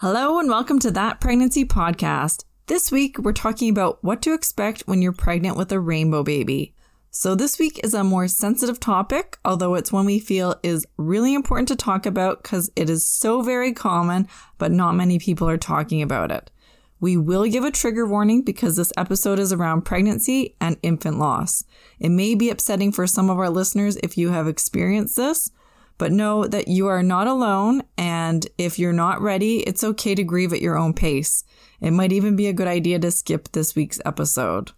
Hello, and welcome to That Pregnancy Podcast. This week, we're talking about what to expect when you're pregnant with a rainbow baby. So, this week is a more sensitive topic, although it's one we feel is really important to talk about because it is so very common, but not many people are talking about it. We will give a trigger warning because this episode is around pregnancy and infant loss. It may be upsetting for some of our listeners if you have experienced this, but know that you are not alone. And if you're not ready, it's okay to grieve at your own pace. It might even be a good idea to skip this week's episode.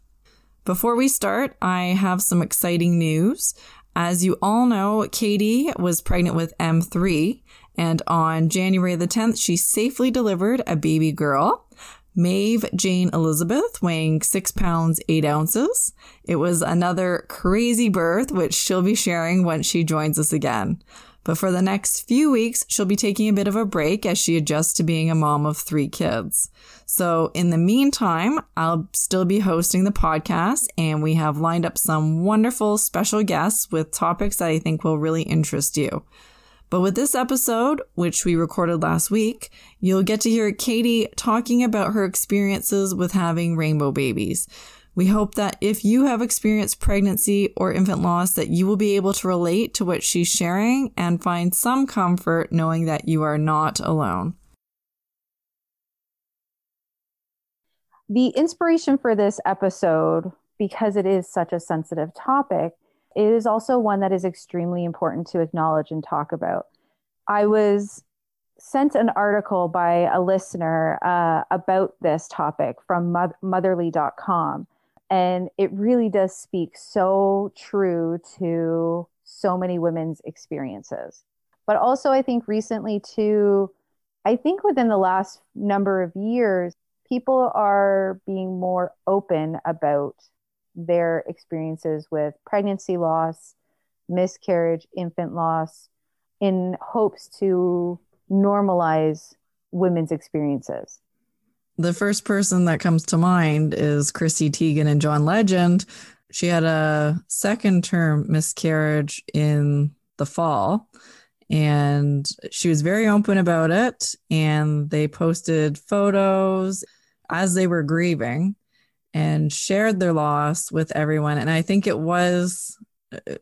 Before we start, I have some exciting news. As you all know, Katie was pregnant with M3, and on January the 10th, she safely delivered a baby girl. Maeve Jane Elizabeth, weighing six pounds, eight ounces. It was another crazy birth, which she'll be sharing once she joins us again. But for the next few weeks, she'll be taking a bit of a break as she adjusts to being a mom of three kids. So in the meantime, I'll still be hosting the podcast and we have lined up some wonderful special guests with topics that I think will really interest you. But with this episode, which we recorded last week, you'll get to hear Katie talking about her experiences with having rainbow babies. We hope that if you have experienced pregnancy or infant loss that you will be able to relate to what she's sharing and find some comfort knowing that you are not alone. The inspiration for this episode, because it is such a sensitive topic, it is also one that is extremely important to acknowledge and talk about. I was sent an article by a listener uh, about this topic from motherly.com and it really does speak so true to so many women's experiences. But also, I think recently, too, I think within the last number of years, people are being more open about their experiences with pregnancy loss, miscarriage, infant loss, in hopes to normalize women's experiences the first person that comes to mind is Chrissy Teigen and John Legend. She had a second term miscarriage in the fall and she was very open about it. And they posted photos as they were grieving and shared their loss with everyone. And I think it was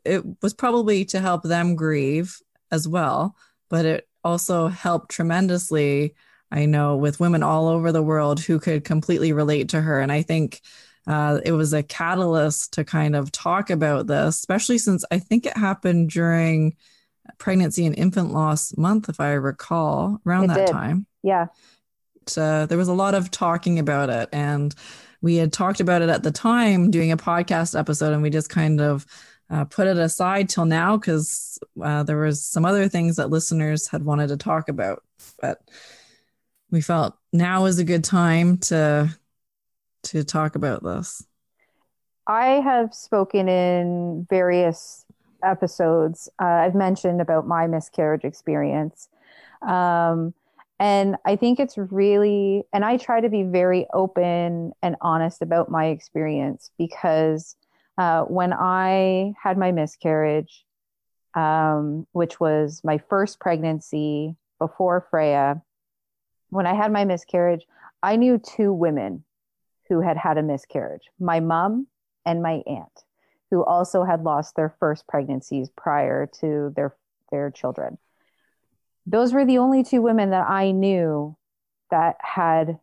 it was probably to help them grieve as well, but it also helped tremendously I know with women all over the world who could completely relate to her. And I think uh, it was a catalyst to kind of talk about this, especially since I think it happened during pregnancy and infant loss month, if I recall, around it that did. time. Yeah. Uh, there was a lot of talking about it. And we had talked about it at the time doing a podcast episode, and we just kind of uh, put it aside till now because uh, there was some other things that listeners had wanted to talk about. But we felt now is a good time to to talk about this. I have spoken in various episodes. Uh, I've mentioned about my miscarriage experience. Um, and I think it's really, and I try to be very open and honest about my experience because uh, when I had my miscarriage, um, which was my first pregnancy before Freya, when I had my miscarriage, I knew two women who had had a miscarriage my mom and my aunt, who also had lost their first pregnancies prior to their, their children. those were the only two women that I knew that had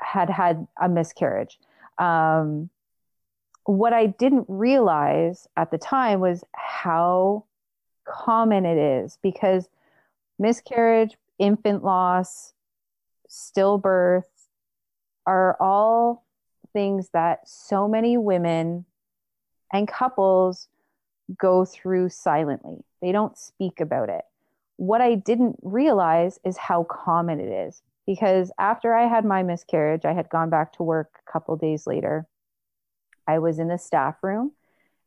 had had a miscarriage. Um, what I didn't realize at the time was how common it is because miscarriage, infant loss, stillbirth are all things that so many women and couples go through silently. They don't speak about it. What I didn't realize is how common it is because after I had my miscarriage, I had gone back to work a couple days later. I was in the staff room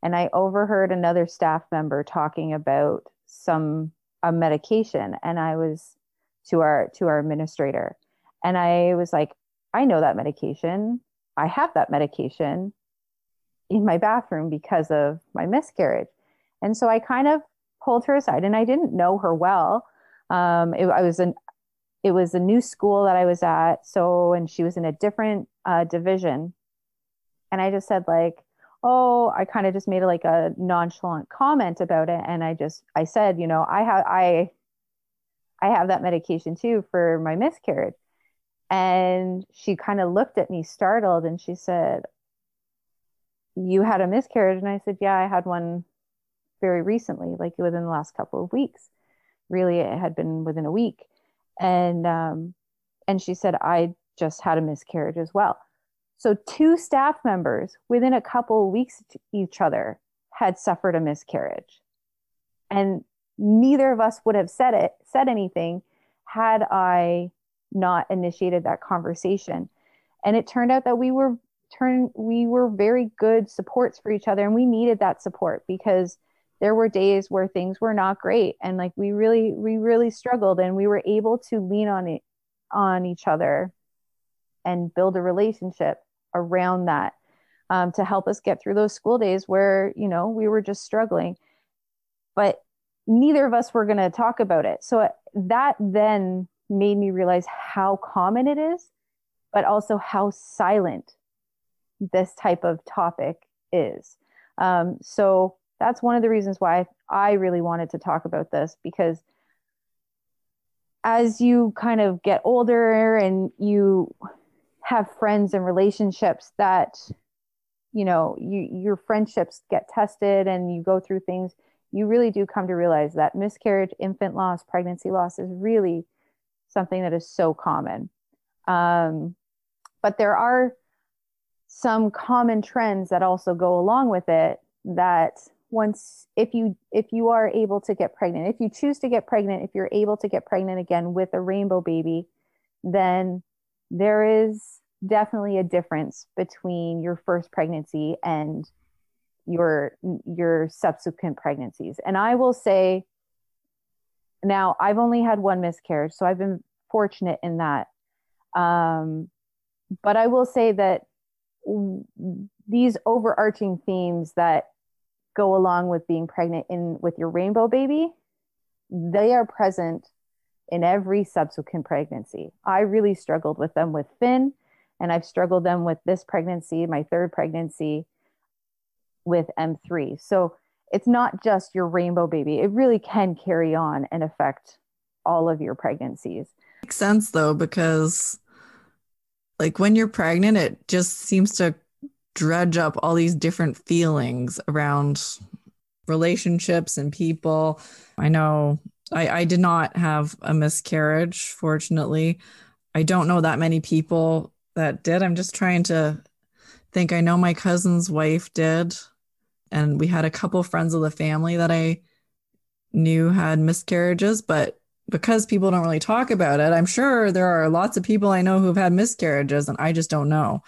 and I overheard another staff member talking about some a medication and I was to our to our administrator and I was like I know that medication. I have that medication in my bathroom because of my miscarriage. And so I kind of pulled her aside and I didn't know her well. Um, it, I was an, it was a new school that I was at. So, and she was in a different uh, division. And I just said like, oh, I kind of just made like a nonchalant comment about it. And I just, I said, you know, I have, I, I have that medication too for my miscarriage. And she kind of looked at me startled and she said, You had a miscarriage? And I said, Yeah, I had one very recently, like within the last couple of weeks. Really, it had been within a week. And um, and she said, I just had a miscarriage as well. So two staff members within a couple of weeks to each other had suffered a miscarriage. And neither of us would have said it, said anything had I not initiated that conversation. And it turned out that we were turn we were very good supports for each other and we needed that support because there were days where things were not great and like we really we really struggled and we were able to lean on it on each other and build a relationship around that um, to help us get through those school days where you know we were just struggling but neither of us were going to talk about it so that then made me realize how common it is, but also how silent this type of topic is. Um, so that's one of the reasons why I really wanted to talk about this because as you kind of get older and you have friends and relationships that you know you, your friendships get tested and you go through things you really do come to realize that miscarriage infant loss pregnancy loss is really something that is so common. Um, but there are some common trends that also go along with it that once if you if you are able to get pregnant if you choose to get pregnant if you're able to get pregnant again with a rainbow baby then there is definitely a difference between your first pregnancy and your your subsequent pregnancies and i will say now i've only had one miscarriage so i've been fortunate in that. Um, but I will say that w- these overarching themes that go along with being pregnant in with your rainbow baby, they are present in every subsequent pregnancy. I really struggled with them with Finn, and I've struggled them with this pregnancy, my third pregnancy with M3. So it's not just your rainbow baby. It really can carry on and affect all of your pregnancies. Makes sense though, because like when you're pregnant, it just seems to dredge up all these different feelings around relationships and people. I know I, I did not have a miscarriage, fortunately. I don't know that many people that did. I'm just trying to think. I know my cousin's wife did, and we had a couple friends of the family that I knew had miscarriages, but because people don't really talk about it, I'm sure there are lots of people I know who've had miscarriages and I just don't know.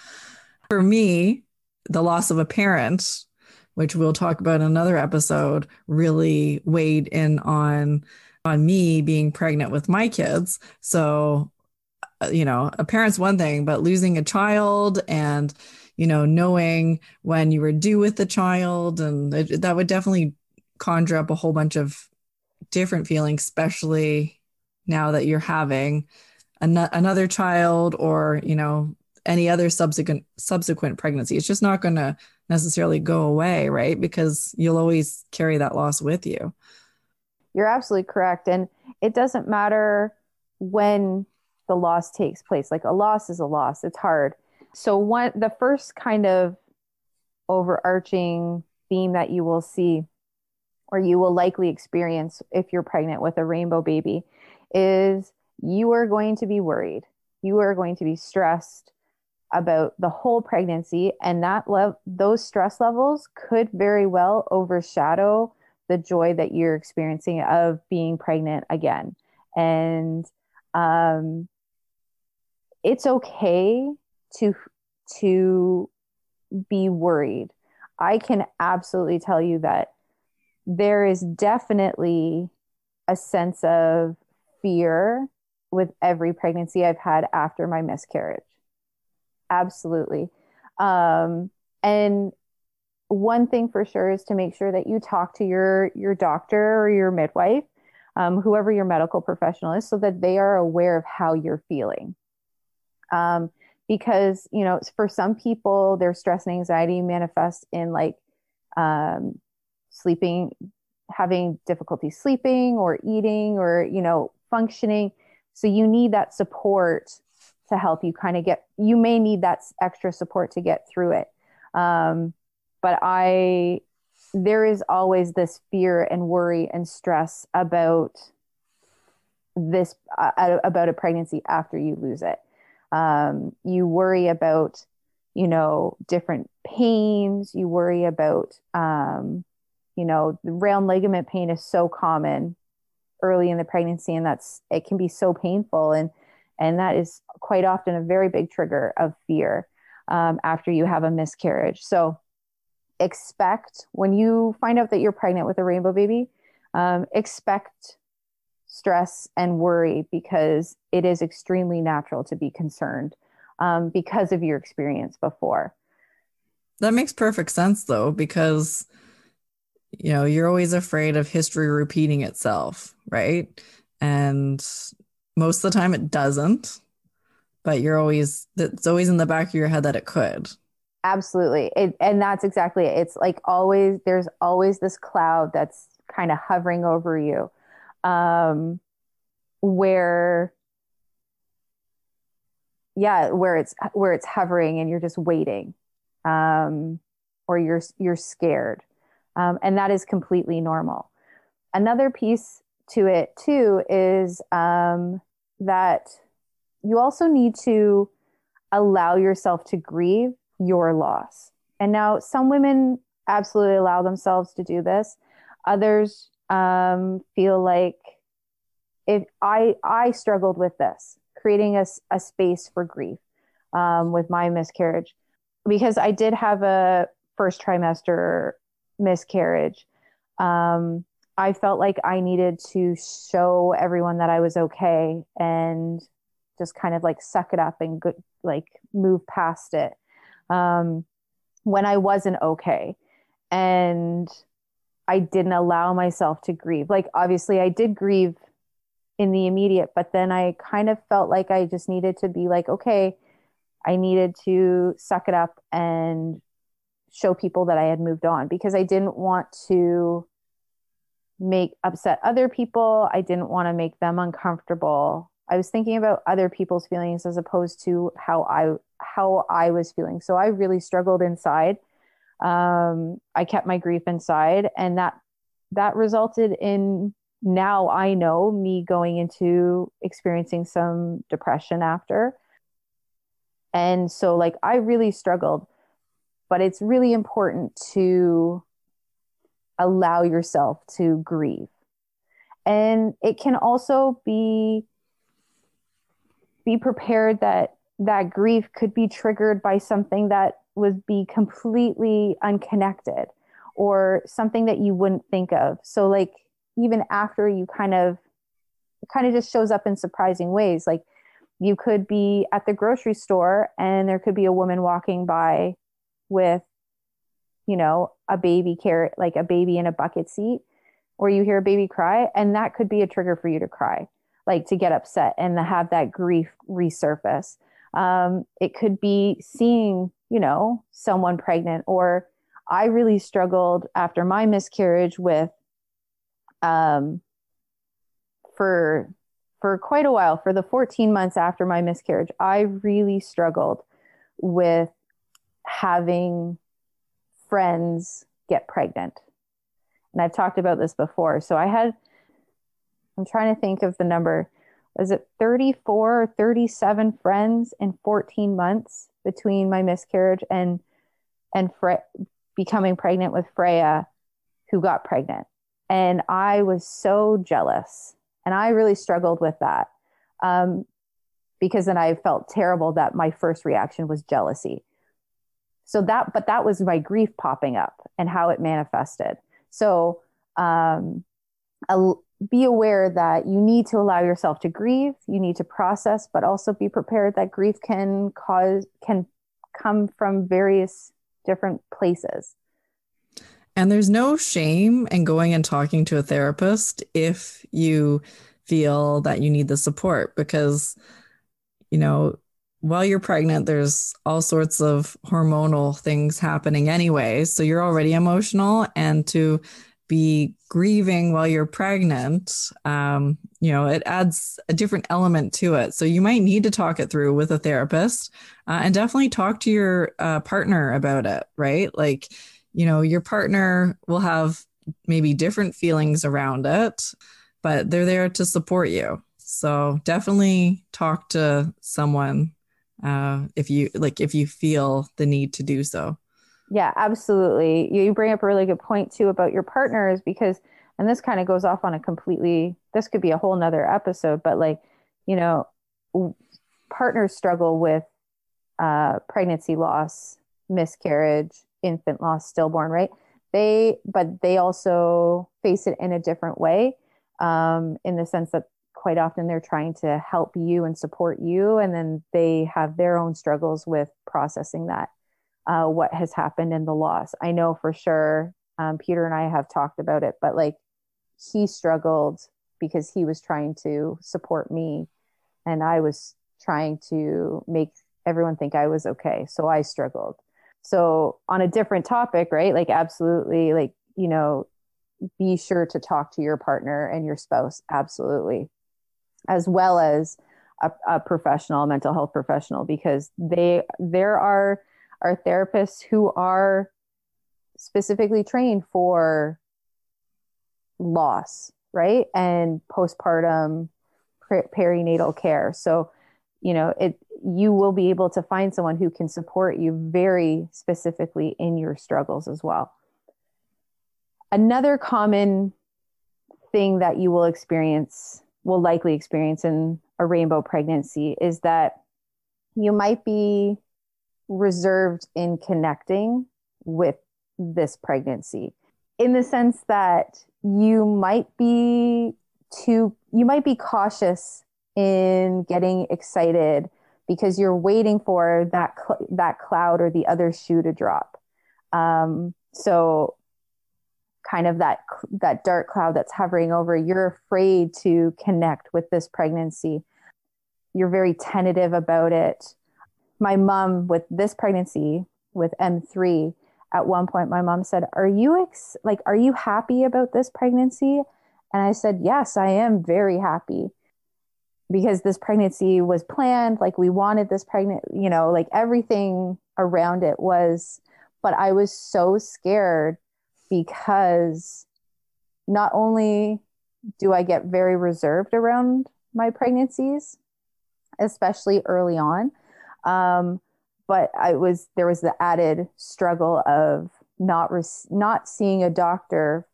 For me, the loss of a parent, which we'll talk about in another episode, really weighed in on on me being pregnant with my kids. So, uh, you know, a parent's one thing, but losing a child and you know, knowing when you were due with the child and it, that would definitely conjure up a whole bunch of different feelings, especially now that you're having an- another child or, you know, any other subsequent subsequent pregnancy. It's just not going to necessarily go away, right? Because you'll always carry that loss with you. you're absolutely correct. And it doesn't matter when the loss takes place. Like a loss is a loss. It's hard. So one the first kind of overarching theme that you will see or you will likely experience if you're pregnant with a rainbow baby is you are going to be worried. You are going to be stressed about the whole pregnancy and that le- those stress levels could very well overshadow the joy that you're experiencing of being pregnant again. And um, it's okay to to be worried. I can absolutely tell you that there is definitely a sense of fear with every pregnancy I've had after my miscarriage. Absolutely. Um, and one thing for sure is to make sure that you talk to your your doctor or your midwife, um, whoever your medical professional is, so that they are aware of how you're feeling. Um, because you know, for some people, their stress and anxiety manifest in like um, sleeping, having difficulty sleeping or eating or you know functioning. So you need that support to help you kind of get. You may need that extra support to get through it. Um, but I, there is always this fear and worry and stress about this, uh, about a pregnancy after you lose it. Um, you worry about, you know, different pains. You worry about, um, you know, the round ligament pain is so common early in the pregnancy, and that's it can be so painful, and and that is quite often a very big trigger of fear um, after you have a miscarriage. So expect when you find out that you're pregnant with a rainbow baby, um, expect stress and worry because it is extremely natural to be concerned um, because of your experience before. That makes perfect sense, though, because you know you're always afraid of history repeating itself, right? And most of the time it doesn't, but you're always it's always in the back of your head that it could. Absolutely. It, and that's exactly it. It's like always, there's always this cloud that's kind of hovering over you um, where, yeah, where it's, where it's hovering and you're just waiting um, or you're, you're scared. Um, and that is completely normal. Another piece to it too is um, that you also need to allow yourself to grieve your loss. And now some women absolutely allow themselves to do this. Others um, feel like if I I struggled with this, creating a, a space for grief um, with my miscarriage, because I did have a first trimester miscarriage. Um, I felt like I needed to show everyone that I was okay and just kind of like suck it up and go, like move past it um, when I wasn't okay. And I didn't allow myself to grieve. Like, obviously, I did grieve in the immediate, but then I kind of felt like I just needed to be like, okay, I needed to suck it up and show people that I had moved on because I didn't want to make upset other people. I didn't want to make them uncomfortable. I was thinking about other people's feelings as opposed to how I how I was feeling. So I really struggled inside. Um, I kept my grief inside, and that that resulted in now I know me going into experiencing some depression after. And so, like, I really struggled, but it's really important to allow yourself to grieve. And it can also be be prepared that that grief could be triggered by something that would be completely unconnected or something that you wouldn't think of. So like even after you kind of it kind of just shows up in surprising ways. Like you could be at the grocery store and there could be a woman walking by with you know a baby carrot like a baby in a bucket seat or you hear a baby cry and that could be a trigger for you to cry like to get upset and to have that grief resurface um, it could be seeing, you know, someone pregnant, or I really struggled after my miscarriage with um, for for quite a while, for the 14 months after my miscarriage, I really struggled with having friends get pregnant. And I've talked about this before. So I had, I'm trying to think of the number. Was it 34 or 37 friends in 14 months between my miscarriage and and Fre- becoming pregnant with Freya, who got pregnant? And I was so jealous and I really struggled with that um, because then I felt terrible that my first reaction was jealousy. So that, but that was my grief popping up and how it manifested. So um, be aware that you need to allow yourself to grieve, you need to process, but also be prepared that grief can cause, can come from various different places. And there's no shame in going and talking to a therapist if you feel that you need the support because, you know, while you're pregnant, there's all sorts of hormonal things happening anyway. So you're already emotional. And to be grieving while you're pregnant, um, you know, it adds a different element to it. So you might need to talk it through with a therapist uh, and definitely talk to your uh, partner about it, right? Like, you know, your partner will have maybe different feelings around it, but they're there to support you. So definitely talk to someone uh, if you like, if you feel the need to do so. Yeah, absolutely. You bring up a really good point too about your partners because, and this kind of goes off on a completely, this could be a whole nother episode, but like, you know, partners struggle with uh, pregnancy loss, miscarriage, infant loss, stillborn, right? They, but they also face it in a different way, um, in the sense that quite often they're trying to help you and support you, and then they have their own struggles with processing that, uh, what has happened in the loss. I know for sure. Um, Peter and I have talked about it, but like he struggled because he was trying to support me, and I was trying to make everyone think I was okay. So I struggled. So on a different topic, right? Like absolutely like, you know, be sure to talk to your partner and your spouse absolutely as well as a, a professional mental health professional because they there are are therapists who are specifically trained for loss right and postpartum perinatal care so you know it you will be able to find someone who can support you very specifically in your struggles as well. Another common thing that you will experience, will likely experience in a rainbow pregnancy, is that you might be reserved in connecting with this pregnancy in the sense that you might be too you might be cautious in getting excited because you're waiting for that cl- that cloud or the other shoe to drop. Um, so kind of that that dark cloud that's hovering over you're afraid to connect with this pregnancy you're very tentative about it my mom with this pregnancy with m3 at one point my mom said are you ex- like are you happy about this pregnancy? And i said yes i am very happy. Because this pregnancy was planned like we wanted this pregnant you know like everything around it was. But i was so scared because not only do i get very reserved around my pregnancies especially early on um, but i was there was the added struggle of not res- not seeing a doctor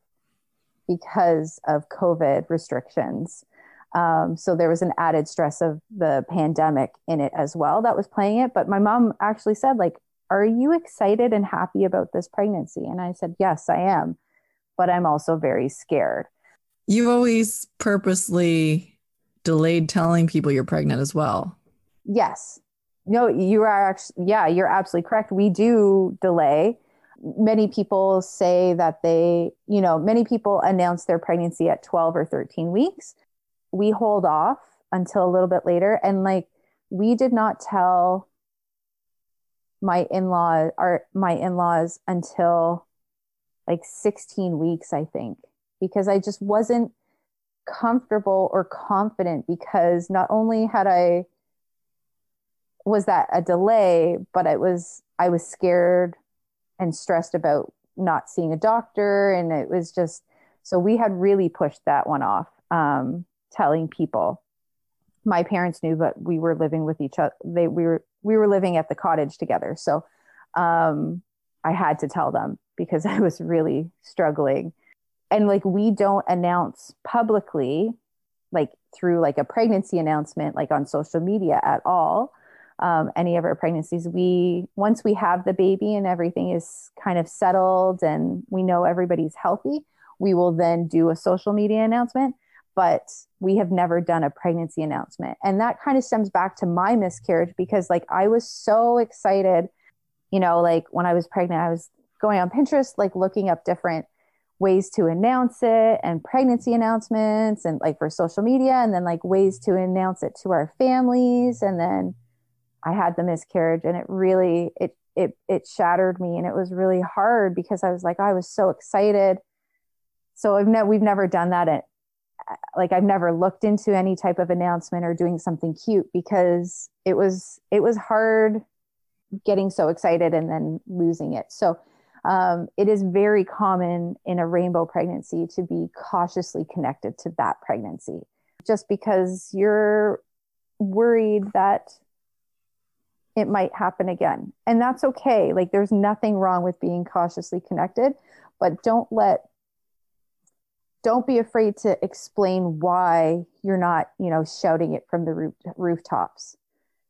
because of covid restrictions um, so there was an added stress of the pandemic in it as well that was playing it. But my mom actually said, like, are you excited and happy about this pregnancy? And I said, yes, I am. But I'm also very scared. You always purposely delayed telling people you're pregnant as well. Yes. No, you are actually, yeah, you're absolutely correct. We do delay. Many people say that they, you know, many people announce their pregnancy at 12 or 13 weeks we hold off until a little bit later and like we did not tell my in-law or my in-laws until like 16 weeks i think because i just wasn't comfortable or confident because not only had I was that a delay, but it was I was scared and stressed about not seeing a doctor, and it was just so we had really pushed that one off, um, telling people. My parents knew, but we were living with each other. They we were we were living at the cottage together, so um, I had to tell them because I was really struggling. And like we don't announce publicly, like through like a pregnancy announcement, like on social media at all um, any of our pregnancies. We once we have the baby and everything is kind of settled and we know everybody's healthy, we will then do a social media announcement. But we have never done a pregnancy announcement, and that kind of stems back to my miscarriage because like I was so excited, you know, like when I was pregnant, I was going on Pinterest, like looking up different ways to announce it and pregnancy announcements and like for social media and then like ways to announce it to our families and then I had the miscarriage and it really it it it shattered me and it was really hard because I was like I was so excited. So I've never we've never done that at like I've never looked into any type of announcement or doing something cute because it was it was hard getting so excited and then losing it. So um, it is very common in a rainbow pregnancy to be cautiously connected to that pregnancy just because you're worried that it might happen again. And that's okay. Like there's nothing wrong with being cautiously connected, but don't let don't be afraid to explain why you're not, you know, shouting it from the roof, rooftops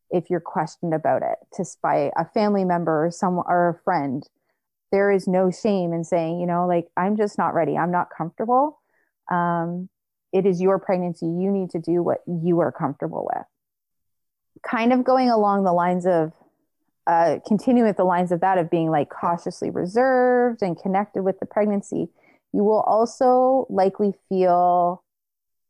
if you're questioned about it to by a family member or someone or a friend. There is no shame in saying, you know, like I'm just not ready. I'm not comfortable. Um, it is your pregnancy. You need to do what you are comfortable with kind of going along the lines of uh, continuing with the lines of that of being like cautiously reserved and connected with the pregnancy, you will also likely feel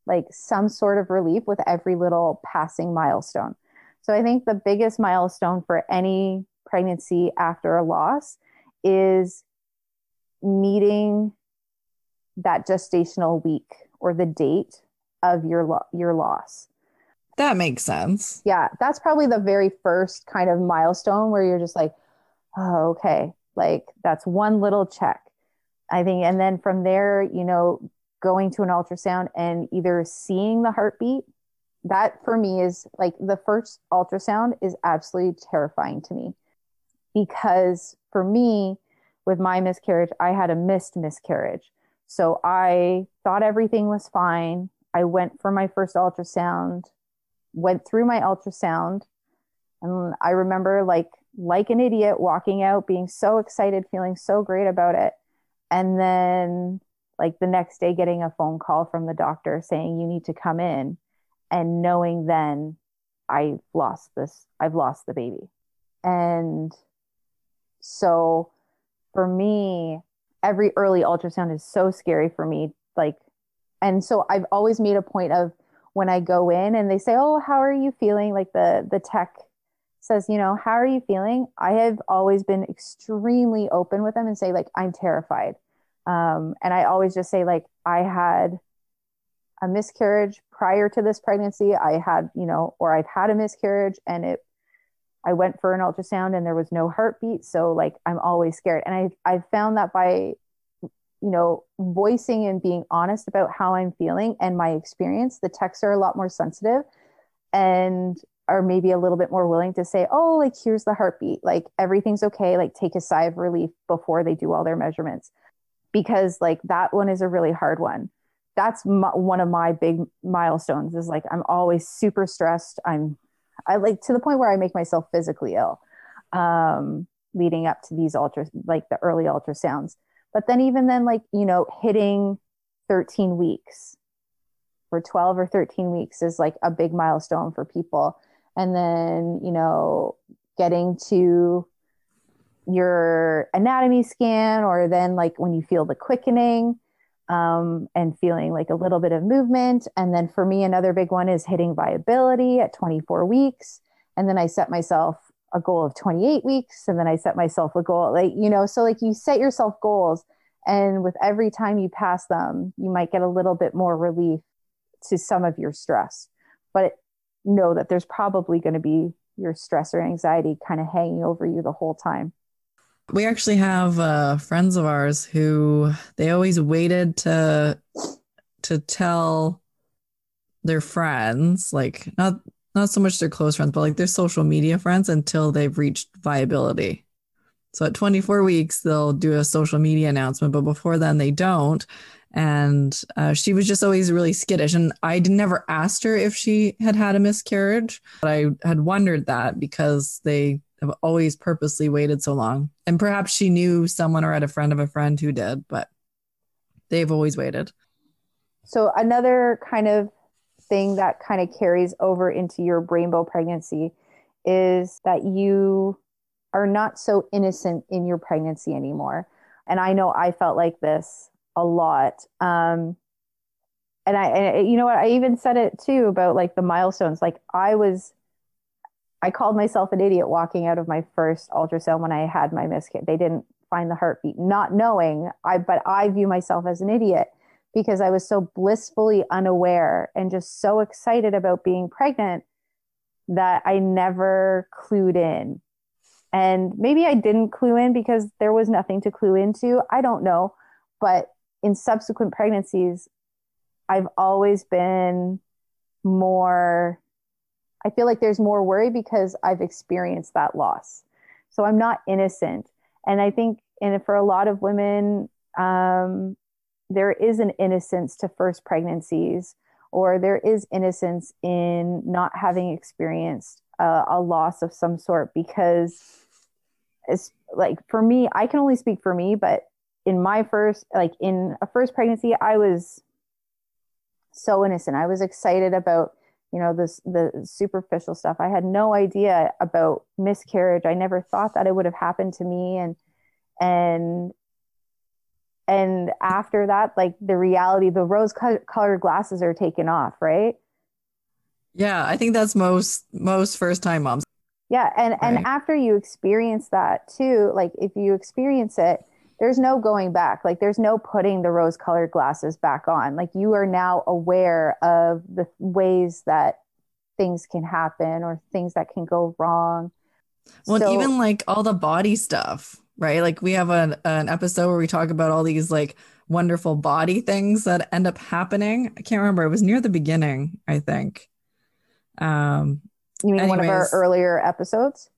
like some sort of relief with every little passing milestone. So I think the biggest milestone for any pregnancy after a loss is meeting that gestational week or the date of your lo- your loss. That makes sense. Yeah, that's probably the very first kind of milestone where you're just like, oh, okay, like that's one little check. I think, and then from there, you know, going to an ultrasound and either seeing the heartbeat, that for me is like the first ultrasound is absolutely terrifying to me because for me, with my miscarriage, I had a missed miscarriage. So I thought everything was fine. I went for my first ultrasound went through my ultrasound and I remember like like an idiot walking out being so excited feeling so great about it and then like the next day getting a phone call from the doctor saying you need to come in and knowing then I've lost this I've lost the baby. And so for me every early ultrasound is so scary for me like and so I've always made a point of when I go in and they say, "Oh, how are you feeling?" Like the the tech says, "You know, how are you feeling?" I have always been extremely open with them and say, like, "I'm terrified," um, and I always just say, like, I had a miscarriage prior to this pregnancy. I had, you know, or I've had a miscarriage and it. I went for an ultrasound and there was no heartbeat, so like I'm always scared. And I I found that by you know, voicing and being honest about how I'm feeling and my experience, the texts are a lot more sensitive and are maybe a little bit more willing to say, oh, like, here's the heartbeat. Like, everything's okay. Like, take a sigh of relief before they do all their measurements. Because, like, that one is a really hard one. That's one of my big milestones is like, I'm always super stressed. I'm, I like to the point where I make myself physically ill um, leading up to these ultra, like the early ultrasounds but then even then, like, you know, hitting 13 weeks or 12 or 13 weeks is like a big milestone for people. And then, you know, getting to your anatomy scan or then like when you feel the quickening um, and feeling like a little bit of movement. And then for me, another big one is hitting viability at 24 weeks. And then I set myself a goal of 28 weeks and then I set myself a goal like you know so like you set yourself goals and with every time you pass them you might get a little bit more relief to some of your stress. But know that there's probably going to be your stress or anxiety kind of hanging over you the whole time. We actually have uh, friends of ours who they always waited to to tell their friends, like not not so much their close friends, but like their social media friends until they've reached viability. So at 24 weeks, they'll do a social media announcement, but before then, they don't. And uh, she was just always really skittish. And I never asked her if she had had a miscarriage, but I had wondered that because they have always purposely waited so long. And perhaps she knew someone or had a friend of a friend who did, but they've always waited. So, another kind of thing that kind of carries over into your rainbow pregnancy is that you are not so innocent in your pregnancy anymore. And I know I felt like this a lot. Um, and I, and you know what, I even said it too about like the milestones. Like I was, I called myself an idiot walking out of my first ultrasound when I had my miscarriage. They didn't find the heartbeat, not knowing I, but I view myself as an idiot because I was so blissfully unaware and just so excited about being pregnant that I never clued in. And maybe I didn't clue in because there was nothing to clue into. I don't know. But in subsequent pregnancies, I've always been more, I feel like there's more worry because I've experienced that loss. So I'm not innocent. And I think, and for a lot of women, um, there is an innocence to first pregnancies, or there is innocence in not having experienced a, a loss of some sort because it's like for me, I can only speak for me, but in my first, like in a first pregnancy, I was so innocent. I was excited about, you know, this, the superficial stuff. I had no idea about miscarriage. I never thought that it would have happened to me. And, and, and after that, like the reality, the rose colored glasses are taken off, right? Yeah, I think that's most most first time moms. Yeah, and right. and after you experience that too, like if you experience it, there's no going back. Like there's no putting the rose colored glasses back on. Like you are now aware of the ways that things can happen or things that can go wrong. Well, so, even like all the body stuff, right? Like we have an, an episode where we talk about all these like wonderful body things that end up happening. I can't remember. It was near the beginning, I think. Um, you mean anyways, one of our earlier episodes?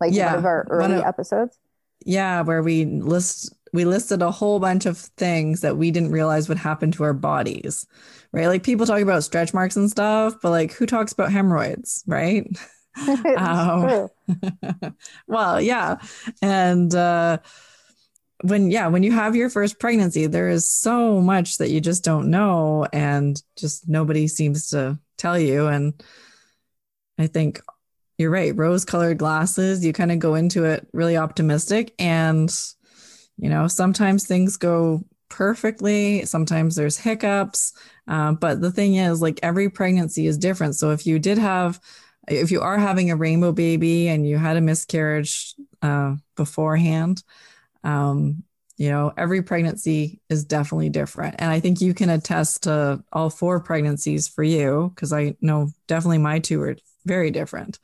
Like yeah, one of our early of, episodes? Yeah, where we list we listed a whole bunch of things that we didn't realize would happen to our bodies. Right? Like people talk about stretch marks and stuff, but like who talks about hemorrhoids, right? um, well, yeah. And uh when yeah, when you have your first pregnancy, there is so much that you just don't know and just nobody seems to tell you and I think you're right. Rose colored glasses, you kind of go into it really optimistic. And, you know, sometimes things go perfectly, sometimes there's hiccups. Uh, but the thing is, like, every pregnancy is different. So if you did have, if you are having a rainbow baby and you had a miscarriage uh, beforehand, um, you know, every pregnancy is definitely different. And I think you can attest to all four pregnancies for you because I know definitely my two are very different.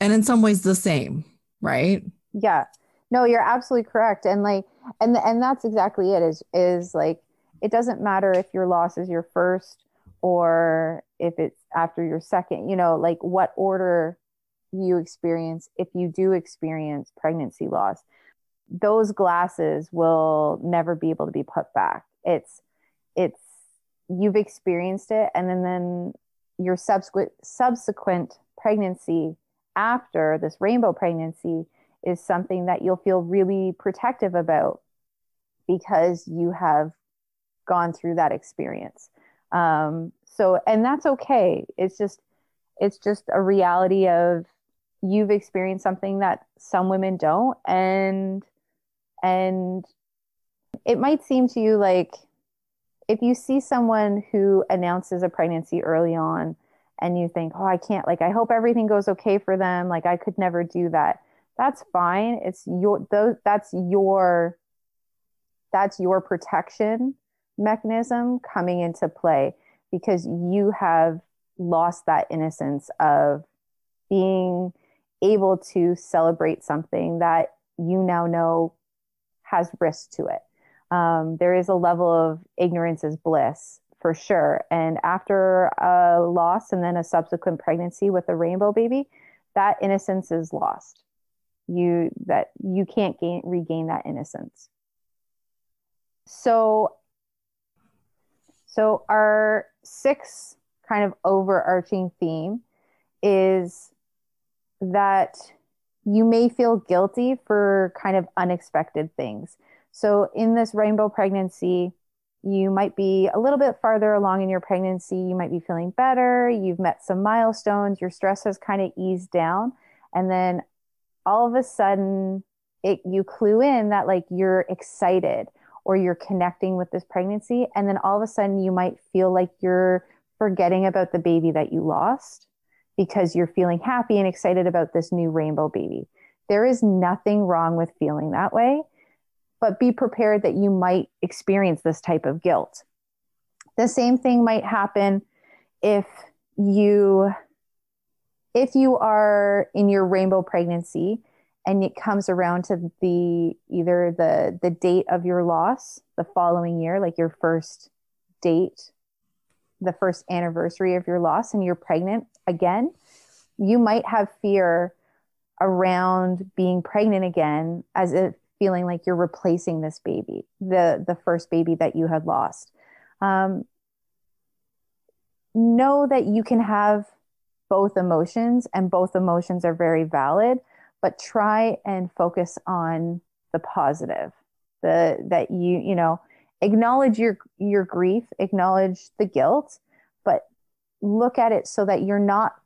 And in some ways the same, right? Yeah. No, you're absolutely correct. And like and and that's exactly it is is like it doesn't matter if your loss is your first or if it's after your second, you know, like what order you experience if you do experience pregnancy loss. Those glasses will never be able to be put back. It's it's you've experienced it and then then your subsequent subsequent pregnancy after this rainbow pregnancy is something that you'll feel really protective about because you have gone through that experience. Um, so, and that's okay. It's just, it's just a reality of you've experienced something that some women don't, and and it might seem to you like if you see someone who announces a pregnancy early on and you think, oh, I can't, like, I hope everything goes okay for them. Like, I could never do that. That's fine. It's your, those, that's your, that's your protection mechanism coming into play. Because you have lost that innocence of being able to celebrate something that you now know has risk to it. Um, there is a level of ignorance is bliss for sure. And after a loss and then a subsequent pregnancy with a rainbow baby, that innocence is lost. You that you can't gain regain that innocence. So so our sixth kind of overarching theme is that you may feel guilty for kind of unexpected things. So in this rainbow pregnancy, you might be a little bit farther along in your pregnancy. You might be feeling better. You've met some milestones. Your stress has kind of eased down. And then all of a sudden, it, you clue in that like you're excited or you're connecting with this pregnancy. And then all of a sudden, you might feel like you're forgetting about the baby that you lost because you're feeling happy and excited about this new rainbow baby. There is nothing wrong with feeling that way but be prepared that you might experience this type of guilt. The same thing might happen if you if you are in your rainbow pregnancy and it comes around to the either the the date of your loss the following year like your first date the first anniversary of your loss and you're pregnant again you might have fear around being pregnant again as if feeling like you're replacing this baby, the the first baby that you had lost. Um, know that you can have both emotions, and both emotions are very valid. But try and focus on the positive, the that you you know acknowledge your your grief, acknowledge the guilt, but look at it so that you're not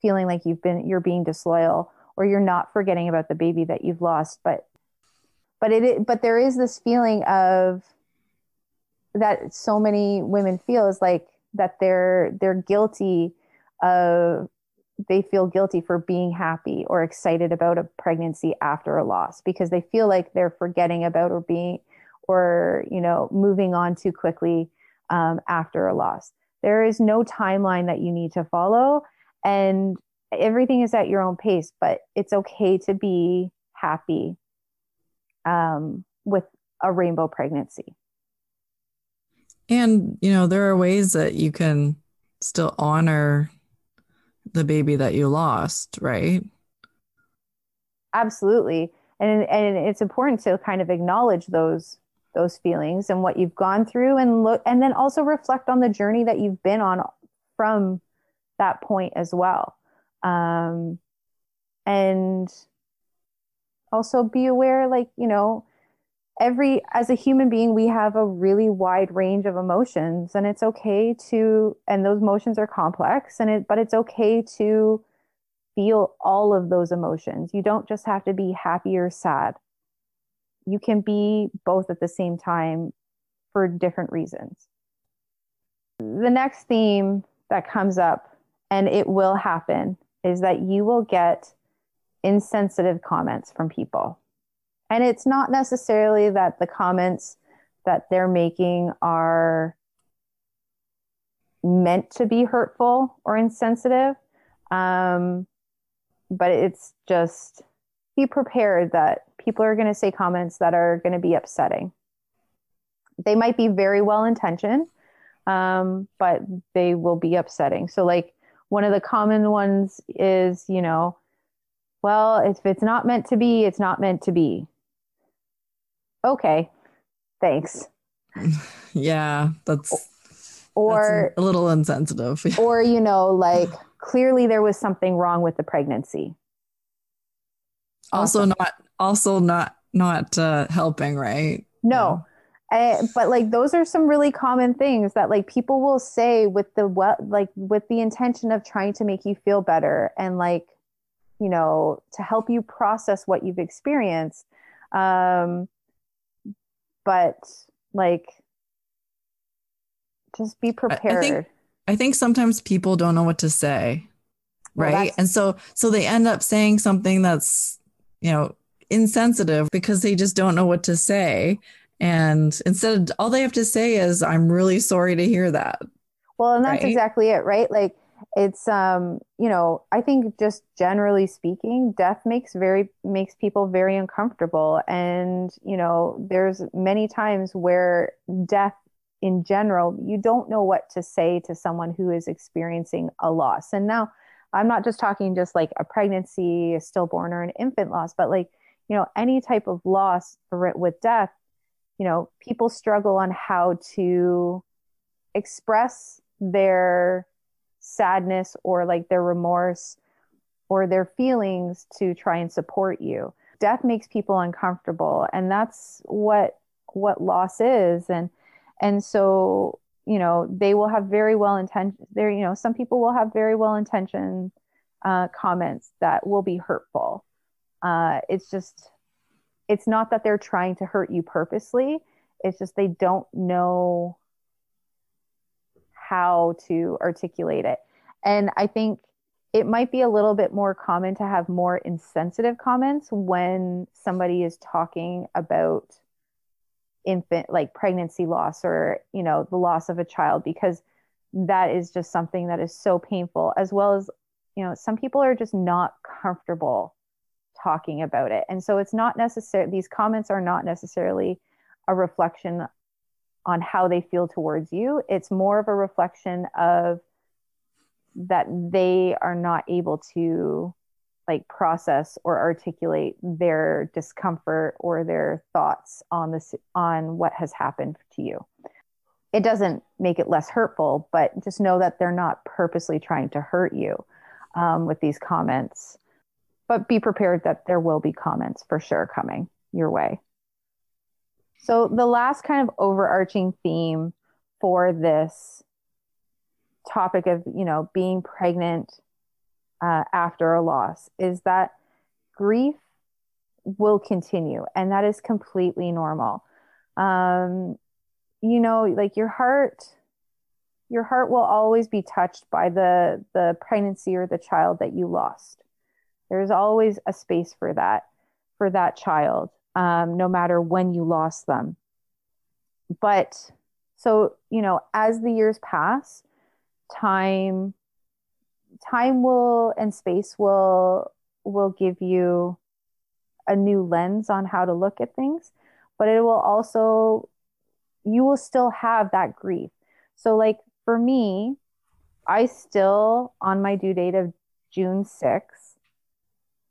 feeling like you've been you're being disloyal or you're not forgetting about the baby that you've lost, but but it but there is this feeling of that so many women feel is like that they're they're guilty of they feel guilty for being happy or excited about a pregnancy after a loss because they feel like they're forgetting about or being or you know moving on too quickly um, after a loss there is no timeline that you need to follow and everything is at your own pace but it's okay to be happy um, with a rainbow pregnancy. And, you know, there are ways that you can still honor the baby that you lost, right? Absolutely. And, and it's important to kind of acknowledge those those feelings and what you've gone through and look and then also reflect on the journey that you've been on from that point as well um, and also be aware like you know every as a human being we have a really wide range of emotions and it's okay to and those emotions are complex and it but it's okay to feel all of those emotions. You don't just have to be happy or sad. You can be both at the same time for different reasons. The next theme that comes up and it will happen is that you will get insensitive comments from people. And it's not necessarily that the comments that they're making are meant to be hurtful or insensitive. Um, but it's just be prepared that people are going to say comments that are going to be upsetting. They might be very well intentioned, um, but they will be upsetting. So, like, one of the common ones is, you know, well, if it's not meant to be, it's not meant to be. Okay. Thanks. Yeah, that's or that's a little insensitive. or you know, like clearly there was something wrong with the pregnancy. Also not also not not uh, helping, right? No. I, but like those are some really common things that like people will say with the what like with the intention of trying to make you feel better and like you know, to help you process what you've experienced. Um, but like, just be prepared. I think, I think sometimes people don't know what to say, right? Well, and so, so they end up saying something that's, you know, insensitive because they just don't know what to say. And instead, all they have to say is, I'm really sorry to hear that. Well, and that's Right. exactly it, right? Like it's um, you know, I think just generally speaking, death makes very makes people very uncomfortable and, you know, there's many times where death in general, you don't know what to say to someone who is experiencing a loss. And now I'm not just talking just like a pregnancy, a stillborn or an infant loss, but like, you know, any type of loss with death, you know, people struggle on how to express their sadness or like their remorse or their feelings to try and support you. Death makes people uncomfortable and that's what what loss is. And and so you know they will have very well intentioned there you know some people will have very well intentioned uh, comments that will be hurtful. Uh, it's just it's not that they're trying to hurt you purposely. It's just they don't know how to articulate it. And i think it might be a little bit more common to have more insensitive comments when somebody is talking about infant like pregnancy loss or you know the loss of a child because that is just something that is so painful as well as you know some people are just not comfortable talking about it. And so it's not necessary these comments are not necessarily a reflection on how they feel towards you. It's more of a reflection of that they are not able to like process or articulate their discomfort or their thoughts on this on what has happened to you. It doesn't make it less hurtful but just know that they're not purposely trying to hurt you um, with these comments. But be prepared that there will be comments for sure coming your way so the last kind of overarching theme for this topic of you know being pregnant uh, after a loss is that grief will continue and that is completely normal. Um, you know like your heart your heart will always be touched by the the pregnancy or the child that you lost. There's always a space for that for that child um, no matter when you lost them. But so you know as the years pass time time will and space will will give you a new lens on how to look at things but it will also you will still have that grief. So like for me i still on my due date of june 6th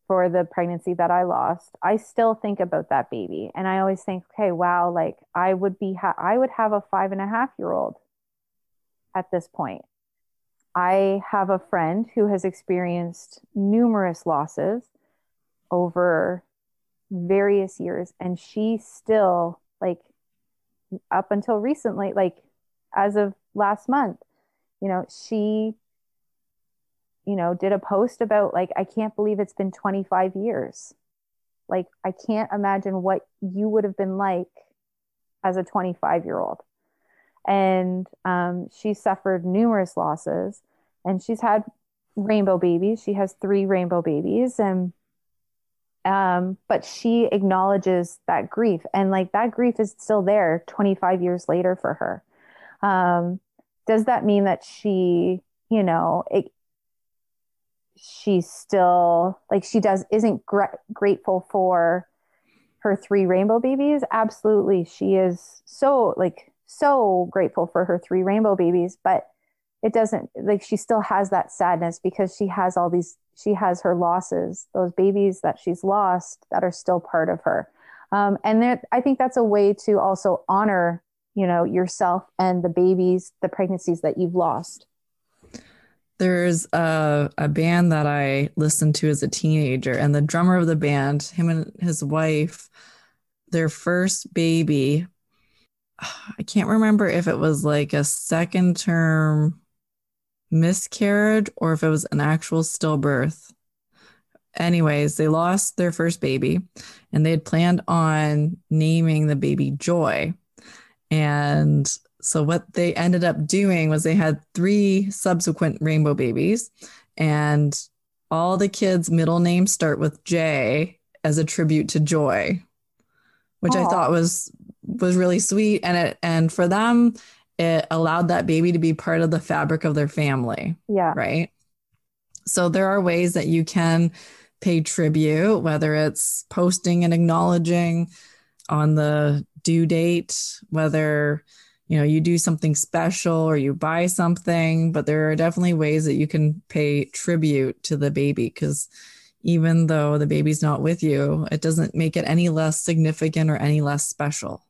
for the pregnancy that i lost i still think about that baby. And i always think okay wow like i would be ha- i would have a five and a half year old at this point. I have a friend who has experienced numerous losses over various years, and she still, like, up until recently, like, as of last month, you know, she, you know, did a post about, like, I can't believe it's been 25 years. Like, I can't imagine what you would have been like as a 25 year old and um, she suffered numerous losses and she's had rainbow babies. She has three rainbow babies and um, but she acknowledges that grief and like that grief is still there 25 years later for her. Um, does that mean that she you know it, she's still like she does isn't gra- grateful for her three rainbow babies absolutely she is so like so grateful for her three rainbow babies, but it doesn't like she still has that sadness because she has all these she has her losses, those babies that she's lost that are still part of her. Um, and there, I think that's a way to also honor, you know, yourself and the babies, the pregnancies that you've lost. There's a, a band that I listened to as a teenager, and the drummer of the band, him and his wife, their first baby, I can't remember if it was like a second term miscarriage or if it was an actual stillbirth. Anyways, they lost their first baby and they had planned on naming the baby Joy. And so, what they ended up doing was they had three subsequent rainbow babies, and all the kids' middle names start with J as a tribute to Joy, which I thought was was really sweet and it and for them it allowed that baby to be part of the fabric of their family. Yeah. Right. So there are ways that you can pay tribute, whether it's posting and acknowledging on the due date, whether you know you do something special or you buy something, but there are definitely ways that you can pay tribute to the baby because even though the baby's not with you, it doesn't make it any less significant or any less special.